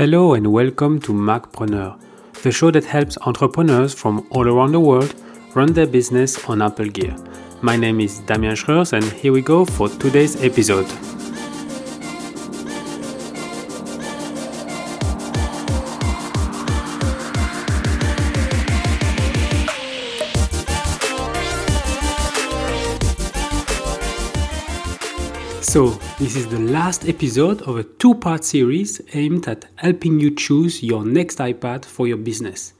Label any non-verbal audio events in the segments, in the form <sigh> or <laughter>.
Hello and welcome to Macpreneur, the show that helps entrepreneurs from all around the world run their business on Apple Gear. My name is Damien Schreurs and here we go for today's episode. This is the last episode of a two part series aimed at helping you choose your next iPad for your business.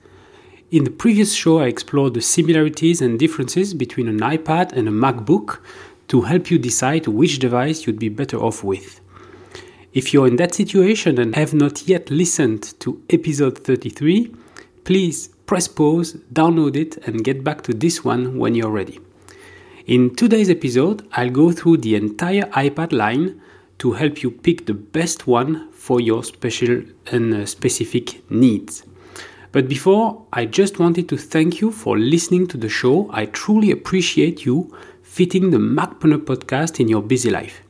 In the previous show, I explored the similarities and differences between an iPad and a MacBook to help you decide which device you'd be better off with. If you're in that situation and have not yet listened to episode 33, please press pause, download it, and get back to this one when you're ready. In today's episode, I'll go through the entire iPad line to help you pick the best one for your special and uh, specific needs. But before, I just wanted to thank you for listening to the show. I truly appreciate you fitting the Macpreneur podcast in your busy life.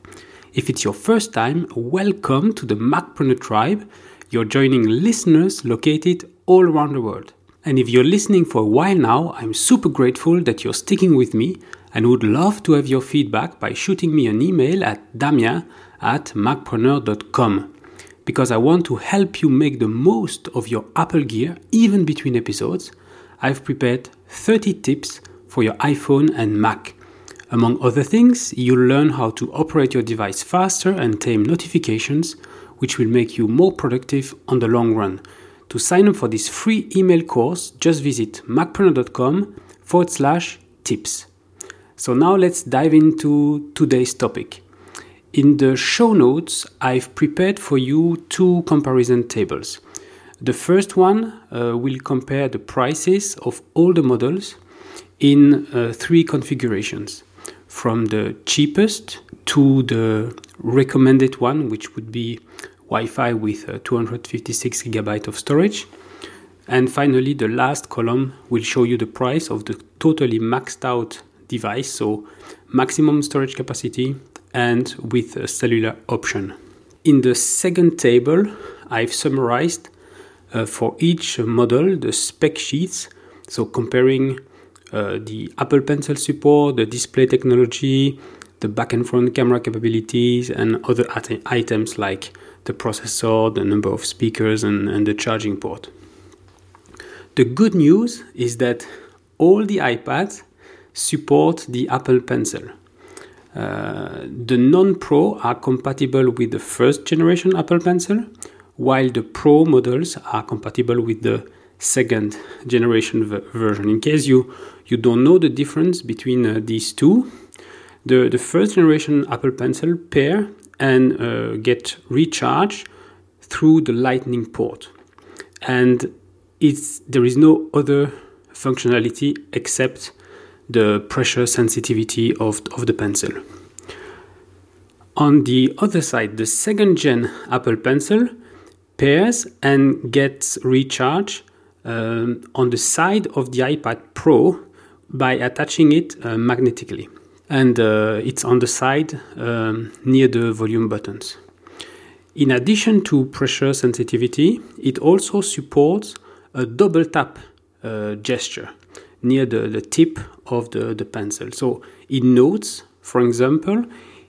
If it's your first time, welcome to the Macpreneur tribe. You're joining listeners located all around the world. And if you're listening for a while now, I'm super grateful that you're sticking with me and would love to have your feedback by shooting me an email at damien at macpreneur.com because I want to help you make the most of your Apple Gear even between episodes. I've prepared 30 tips for your iPhone and Mac. Among other things, you'll learn how to operate your device faster and tame notifications, which will make you more productive on the long run. To sign up for this free email course, just visit macpreneur.com forward slash tips. So now let's dive into today's topic. In the show notes, I've prepared for you two comparison tables. The first one uh, will compare the prices of all the models in uh, three configurations from the cheapest to the recommended one, which would be Wi Fi with uh, 256 gigabyte of storage. And finally, the last column will show you the price of the totally maxed out device, so maximum storage capacity and with a cellular option. In the second table, I've summarized uh, for each model the spec sheets, so comparing uh, the Apple Pencil support, the display technology, the back and front camera capabilities, and other items like the processor, the number of speakers, and, and the charging port. The good news is that all the iPads support the Apple Pencil. Uh, the non Pro are compatible with the first generation Apple Pencil, while the Pro models are compatible with the second generation v- version. In case you, you don't know the difference between uh, these two, the, the first generation Apple Pencil pair and uh, get recharged through the Lightning port. And it's, there is no other functionality except the pressure sensitivity of, of the pencil. On the other side, the second gen Apple Pencil pairs and gets recharged um, on the side of the iPad Pro by attaching it uh, magnetically. And uh, it's on the side um, near the volume buttons. In addition to pressure sensitivity, it also supports a double tap uh, gesture near the, the tip of the, the pencil. So in notes, for example,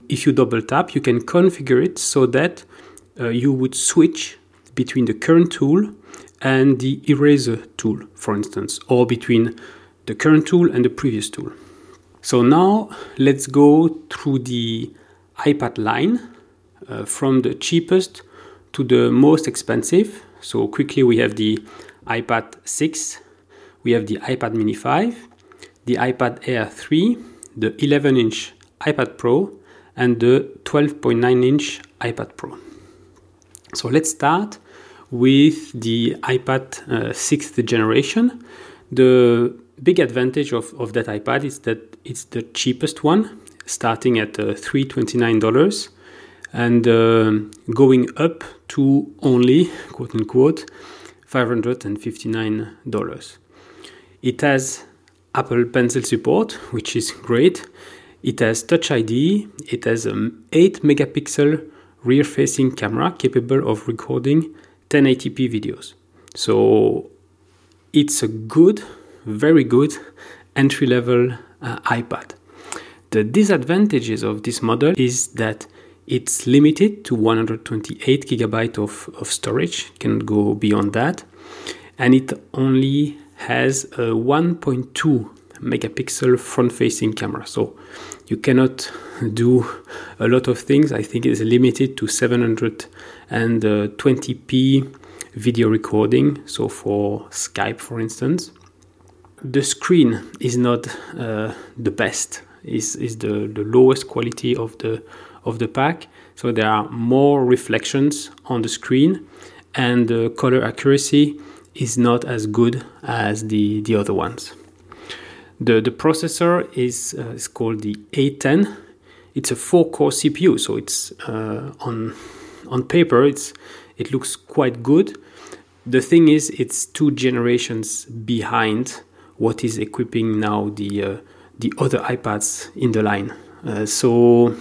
if you double tap, you can configure it so that uh, you would switch between the current tool and the eraser tool, for instance, or between the current tool and the previous tool. So now let's go through the iPad line uh, from the cheapest to the most expensive. So quickly we have the iPad 6, we have the iPad mini 5, the iPad Air 3, the 11 inch iPad Pro, and the 12.9 inch iPad Pro. So let's start with the iPad uh, 6th generation. The big advantage of, of that iPad is that it's the cheapest one, starting at uh, $329 and uh, going up to only, quote unquote, $559. It has Apple Pencil support, which is great. It has Touch ID. It has an 8 megapixel rear facing camera capable of recording 1080p videos. So it's a good, very good entry level uh, iPad. The disadvantages of this model is that it's limited to 128 gigabyte of, of storage, can go beyond that, and it only has a 1.2 megapixel front facing camera. So you cannot do a lot of things. I think it's limited to 720p video recording. So for Skype, for instance, the screen is not uh, the best. is is the, the lowest quality of the of the pack. So there are more reflections on the screen, and the color accuracy is not as good as the the other ones. The, the processor is, uh, is called the A10. It's a four-core CPU, so it's uh, on on paper it's it looks quite good. The thing is, it's two generations behind what is equipping now the uh, the other iPads in the line. Uh, so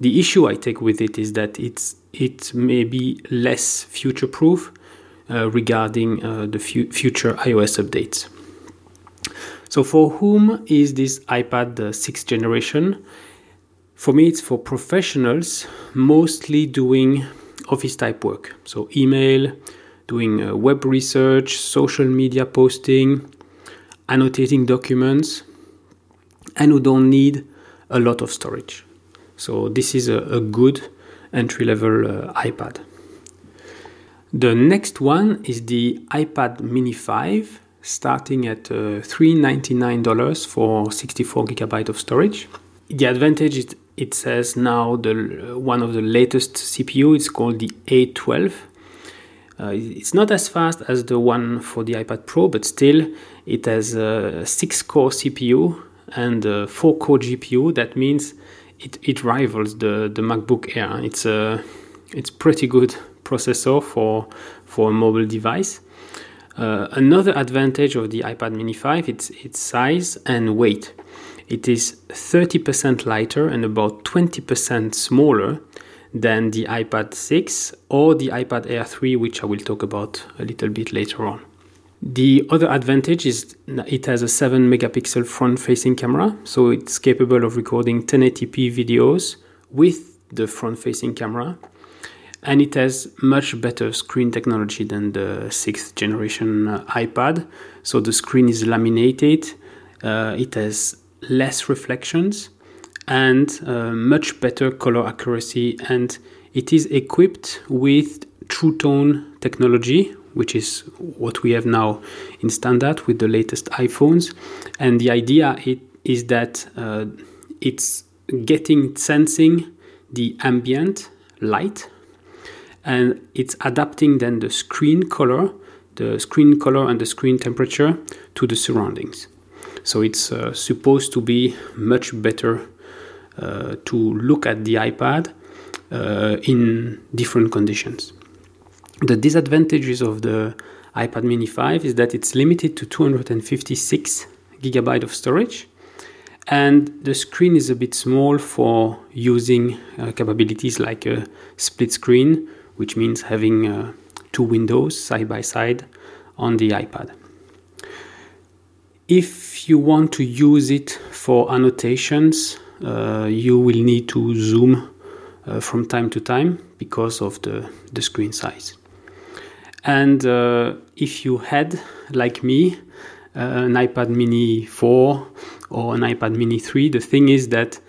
the issue I take with it is that it's it may be less future-proof regarding uh, the fu- future iOS updates. So, for whom is this iPad the sixth generation? For me, it's for professionals, mostly doing office type work. So, email, doing uh, web research, social media posting, annotating documents, and who don't need a lot of storage. So, this is a, a good entry level uh, iPad. The next one is the iPad Mini 5 starting at uh, $399 for 64 gigabyte of storage. The advantage is it says now the one of the latest CPU. It's called the A12. Uh, it's not as fast as the one for the iPad Pro, but still it has a six-core CPU and a four-core GPU. That means it, it rivals the, the MacBook Air. It's a it's pretty good processor for for a mobile device. Uh, another advantage of the iPad Mini 5 is its size and weight. It is 30% lighter and about 20% smaller than the iPad 6 or the iPad Air 3, which I will talk about a little bit later on. The other advantage is it has a 7 megapixel front facing camera, so it's capable of recording 1080p videos with the front facing camera and it has much better screen technology than the sixth generation uh, iPad. So the screen is laminated, uh, it has less reflections, and uh, much better color accuracy. And it is equipped with True Tone technology, which is what we have now in standard with the latest iPhones. And the idea it, is that uh, it's getting sensing the ambient light and it's adapting then the screen color, the screen color and the screen temperature to the surroundings. So it's uh, supposed to be much better uh, to look at the iPad uh, in different conditions. The disadvantages of the iPad Mini 5 is that it's limited to 256 gigabyte of storage and the screen is a bit small for using uh, capabilities like a split screen which means having uh, two windows side by side on the iPad. If you want to use it for annotations, uh, you will need to zoom uh, from time to time because of the, the screen size. And uh, if you had, like me, uh, an iPad mini 4 or an iPad mini 3, the thing is that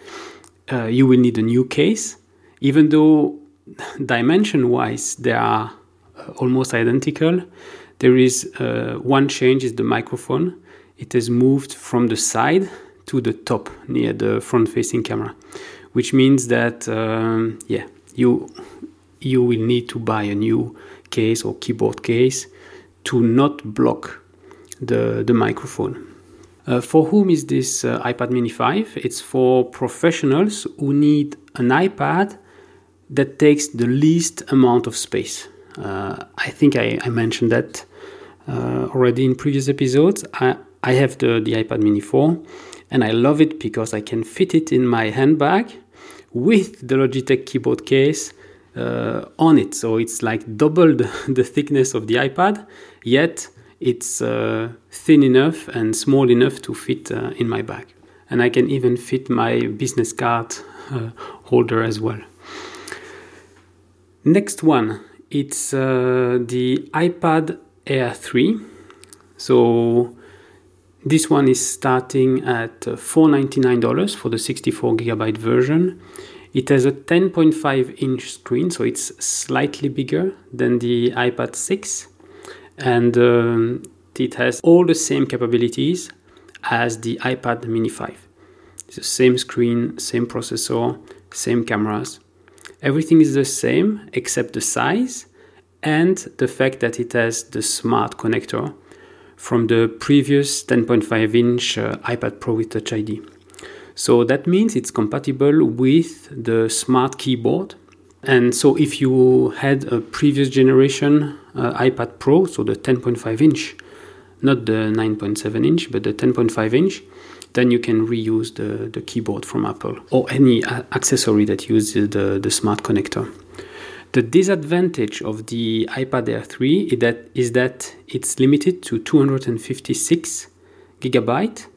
uh, you will need a new case, even though dimension wise, they are uh, almost identical. There is uh, one change is the microphone. It has moved from the side to the top near the front facing camera, which means that um, yeah, you you will need to buy a new case or keyboard case to not block the the microphone. Uh, for whom is this uh, iPad Mini 5? It's for professionals who need an iPad that takes the least amount of space. Uh, I think I, I mentioned that uh, already in previous episodes. I, I have the, the iPad Mini 4 and I love it because I can fit it in my handbag with the Logitech keyboard case uh, on it. So it's like double the, <laughs> the, thickness of the iPad, yet it's uh, thin enough and small enough to fit uh, in my bag. And I can even fit my business card uh, holder as well. Next one, it's uh, the iPad Air 3. So this one is starting at $499 for the 64 gigabyte version. It has a 10.5 inch screen, so it's slightly bigger than the iPad 6, and um, it has all the same capabilities as the iPad Mini 5. It's the same screen, same processor, same cameras. Everything is the same except the size and the fact that it has the smart connector from the previous 10.5 inch uh, iPad Pro with Touch ID. So that means it's compatible with the smart keyboard. And so if you had a previous generation uh, iPad Pro, so the 10.5 inch, not the 9.7 inch, but the 10.5 inch, then you can reuse the, the keyboard from Apple or any accessory that uses the, the smart connector. The disadvantage of the iPad Air 3 is that, is that it's limited to 256 gigabyte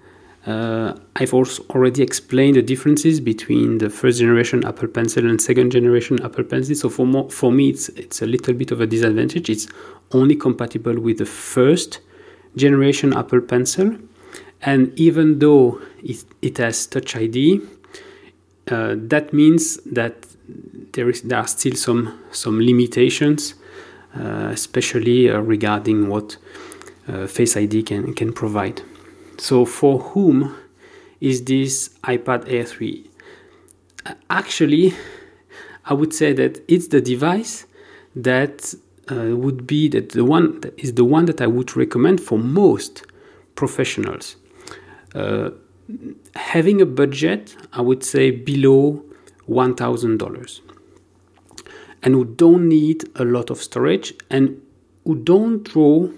uh, I've also already explained the differences between the first generation Apple Pencil and second generation Apple Pencil. So for more, for me, it's it's a little bit of a disadvantage. It's only compatible with the first generation Apple Pencil, and even though it, it has Touch ID, uh, that means that there is there are still some some limitations, uh, especially uh, regarding what uh, Face ID can can provide. So, for whom is this iPad Air 3? Actually, I would say that it's the device that uh, would be that the one that is the one that I would recommend for most professionals. Uh, having a budget, I would say below one thousand dollars, and who don't need a lot of storage and who don't draw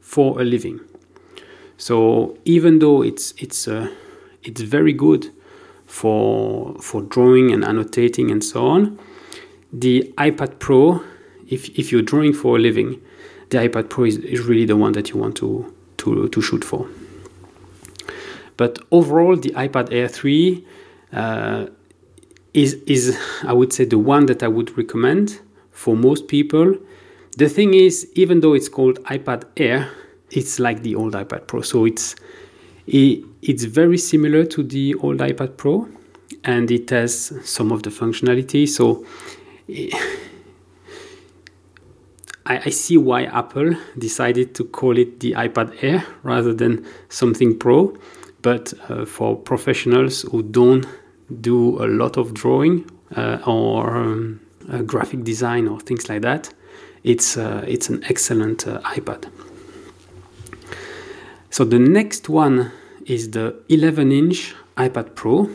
for a living. So even though it's it's uh, it's very good for for drawing and annotating and so on, the iPad Pro, if if you're drawing for a living, the iPad Pro is, is really the one that you want to to to shoot for. But overall, the iPad Air 3 uh, is is I would say the one that I would recommend for most people. The thing is, even though it's called iPad Air, it's like the old iPad Pro. So it's it, it's very similar to the old iPad Pro, and it has some of the functionality. So it, I, I see why Apple decided to call it the iPad Air rather than something Pro. But uh, for professionals who don't do a lot of drawing uh, or um, uh, graphic design or things like that, it's uh, it's an excellent uh, iPad. So the next one is the 11 inch iPad Pro.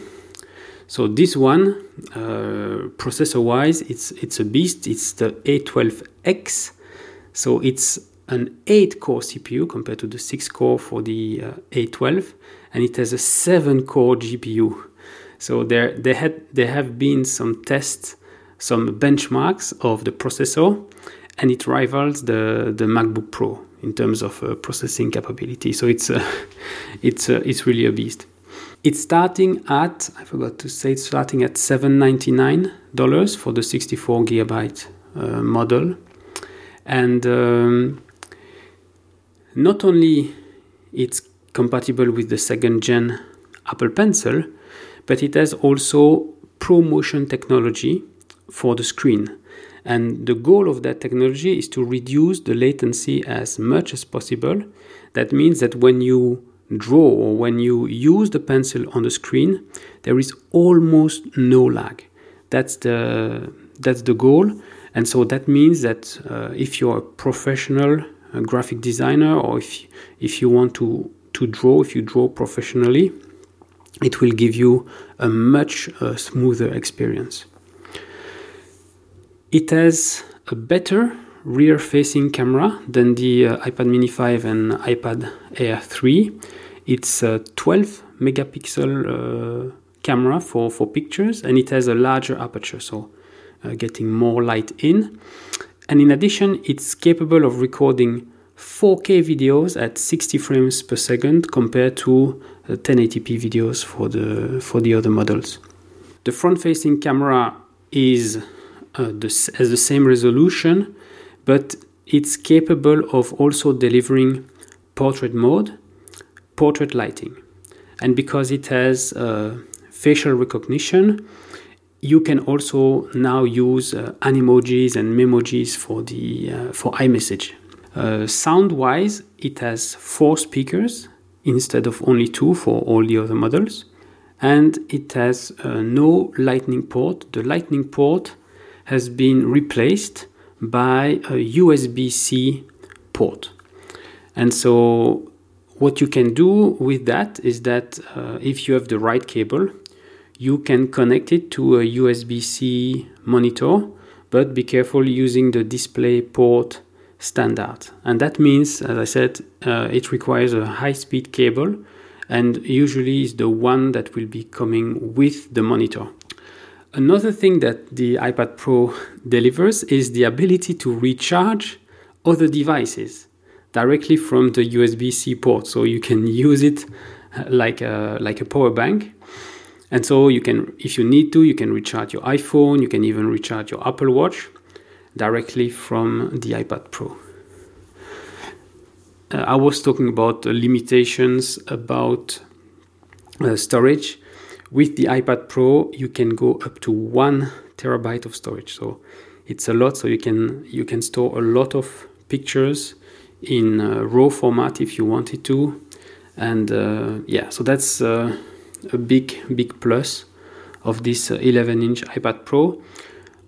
So this one, uh, processor-wise, it's it's a beast. It's the A12X. So it's an 8-core CPU compared to the 6-core for the uh, A12, and it has a 7-core GPU. So there, there had there have been some tests, some benchmarks of the processor, and it rivals the the MacBook Pro in terms of uh, processing capability. So it's uh, <laughs> it's uh, it's really a beast. It's starting at I forgot to say it's starting at seven ninety nine dollars for the sixty four gigabyte uh, model, and um, not only it's compatible with the second gen Apple Pencil, but it has also ProMotion technology for the screen. And the goal of that technology is to reduce the latency as much as possible. That means that when you draw or when you use the pencil on the screen, there is almost no lag. That's the that's the goal. And so that means that uh, if you're a professional uh, graphic designer or if if you want to to draw, if you draw professionally, it will give you a much uh, smoother experience. It has a better rear facing camera than the uh, iPad mini 5 and iPad Air 3. It's a 12 megapixel uh, camera for, for pictures and it has a larger aperture, so uh, getting more light in. And in addition, it's capable of recording 4K videos at 60 frames per second compared to 1080p uh, videos for the for the other models. The front-facing camera is uh, the, has the same resolution, but it's capable of also delivering portrait mode, portrait lighting, and because it has uh, facial recognition, you can also now use uh, animojis and memojis for the uh, for iMessage. Uh, sound-wise, it has four speakers instead of only two for all the other models, and it has uh, no Lightning port. The Lightning port has been replaced by a USB-C port, and so what you can do with that is that uh, if you have the right cable you can connect it to a USB-C monitor, but be careful using the display port standard. And that means, as I said, uh, it requires a high-speed cable and usually is the one that will be coming with the monitor. Another thing that the iPad Pro <laughs> delivers is the ability to recharge other devices directly from the USB-C port. So you can use it like a, like a power bank and so you can, if you need to, you can recharge your iPhone, you can even recharge your Apple Watch directly from the iPad Pro. Uh, I was talking about limitations about uh, storage. With the iPad Pro, you can go up to one terabyte of storage. So it's a lot. So you can you can store a lot of pictures in uh, RAW format if you wanted to, and uh, yeah. So that's uh, a big, big plus of this 11 inch iPad Pro.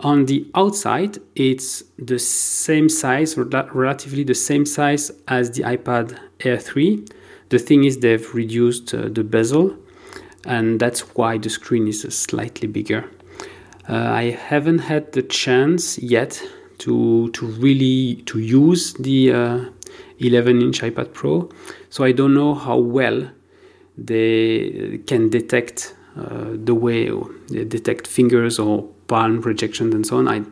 On the outside, it's the same size, relatively the same size as the iPad Air 3. The thing is, they've reduced uh, the bezel, and that's why the screen is slightly bigger. Uh, I haven't had the chance yet to to really to use the uh, 11 inch iPad Pro, so I don't know how well they can detect uh, the way they detect fingers or palm projections and so on. I,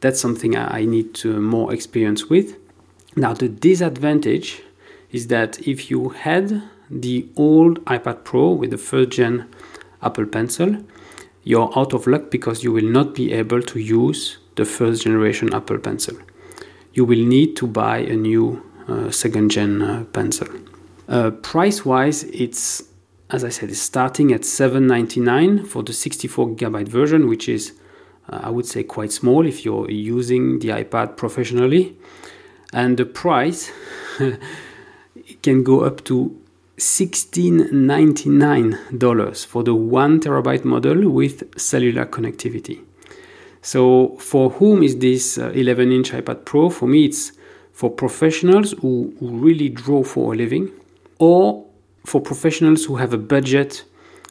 that's something I, need to, more experience with. Now, the disadvantage is that if you had the old iPad Pro with the first gen Apple Pencil, you're out of luck because you will not be able to use the first generation Apple Pencil. You will need to buy a new uh, second gen uh, pencil. Uh, price wise, it's as I said, it's starting at 7.99 for the 64 gigabyte version, which is uh, I would say quite small if you're using the iPad professionally, and the price <laughs> can go up to $16.99 for the one terabyte model with cellular connectivity. So, for whom is this 11 uh, inch iPad Pro? For me, it's for professionals who, who really draw for a living or for professionals who have a budget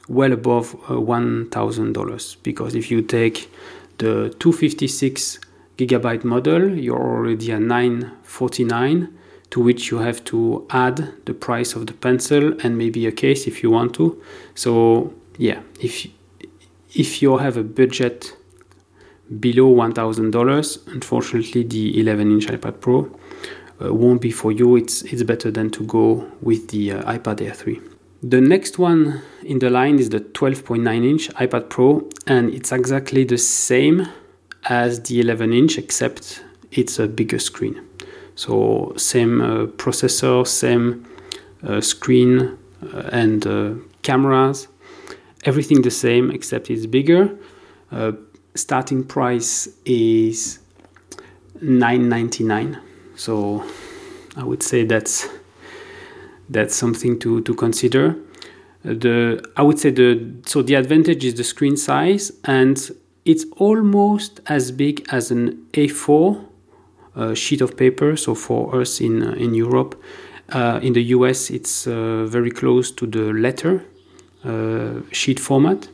well above uh, $1,000. Because if you take the 256 gigabyte model, you're already at 949 to which you have to add the price of the pencil and maybe a case if you want to. So yeah, if if you have a budget below $1,000, unfortunately the 11 inch iPad Pro uh, won't be for you, it's, it's better than to go with the uh, iPad Air 3. The next one in the line is the 12.9 inch iPad Pro, and it's exactly the same as the 11 inch, except it's a bigger screen. So, same uh, processor, same uh, screen, uh, and uh, cameras, everything the same, except it's bigger. starting price is 9.99 so I would say that's that's something to, to consider. The I would say the so the advantage is the screen size and it's almost as big as an A4 uh, sheet of paper. So for us in uh, in Europe, uh, in the US, it's uh, very close to the letter uh, sheet format.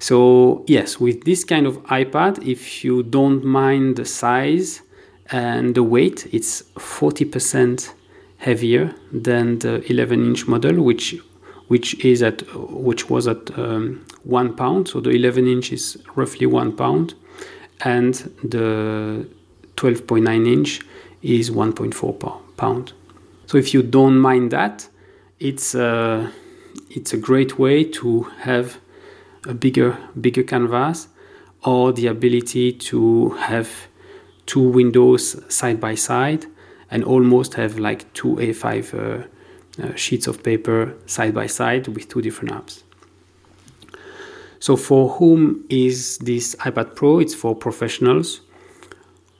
So yes, with this kind of iPad, if you don't mind the size, and the weight it's 40% heavier than the 11 inch model which which is at which was at um, one pound so the 11 inch is roughly one pound and the 12.9 inch is 1.4 pound. So if you don't mind that, it's a, it's a great way to have a bigger bigger canvas or the ability to have two windows side by side and almost have like two A5 uh, uh, sheets of paper side by side with two different apps. So, for whom is this iPad Pro? It's for professionals.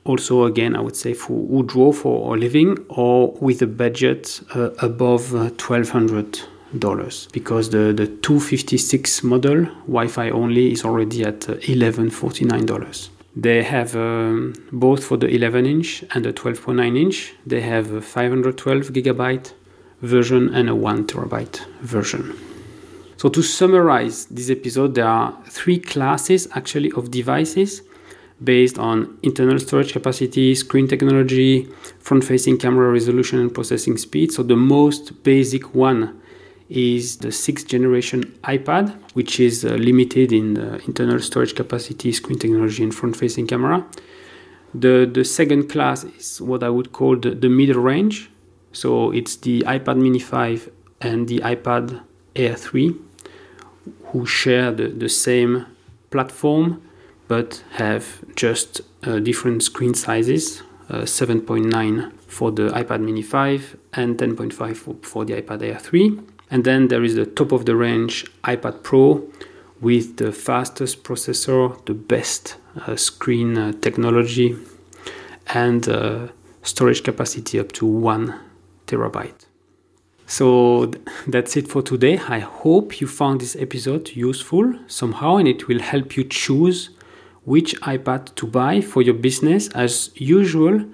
Also, again, I would say for who draw for a living or with a budget uh, above uh, $1,200 because the, the 256 model Wi-Fi only is already at uh, $1,149. They have um, both for the 11 inch and the 12.9 inch. They have a 512 gigabyte version and a 1 terabyte version. So to summarize this episode, there are three classes actually of devices based on internal storage capacity, screen technology, front-facing camera resolution and processing speed. So the most basic one is the sixth generation iPad, which is uh, limited in the internal storage capacity, screen technology, and front facing camera. The, the second class is what I would call the, the middle range. So it's the iPad mini 5 and the iPad Air 3, who share the, the same platform but have just uh, different screen sizes uh, 7.9 for the iPad mini 5 and 10.5 for, for the iPad Air 3. And then there is the top of the range iPad Pro with the fastest processor, the best uh, screen uh, technology, and uh, storage capacity up to one terabyte. So th- that's it for today. I hope you found this episode useful somehow and it will help you choose which iPad to buy for your business. As usual,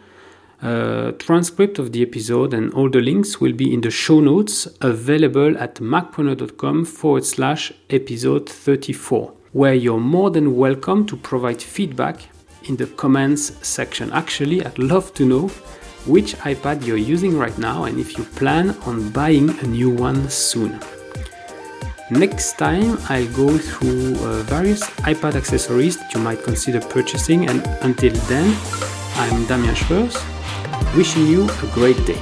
a transcript of the episode and all the links will be in the show notes available at macpreneur.com forward slash episode 34, where you're more than welcome to provide feedback in the comments section. Actually, I'd love to know which iPad you're using right now and if you plan on buying a new one soon. Next time, I'll go through uh, various iPad accessories that you might consider purchasing, and until then, I'm Damien Schreurs wishing you a great day.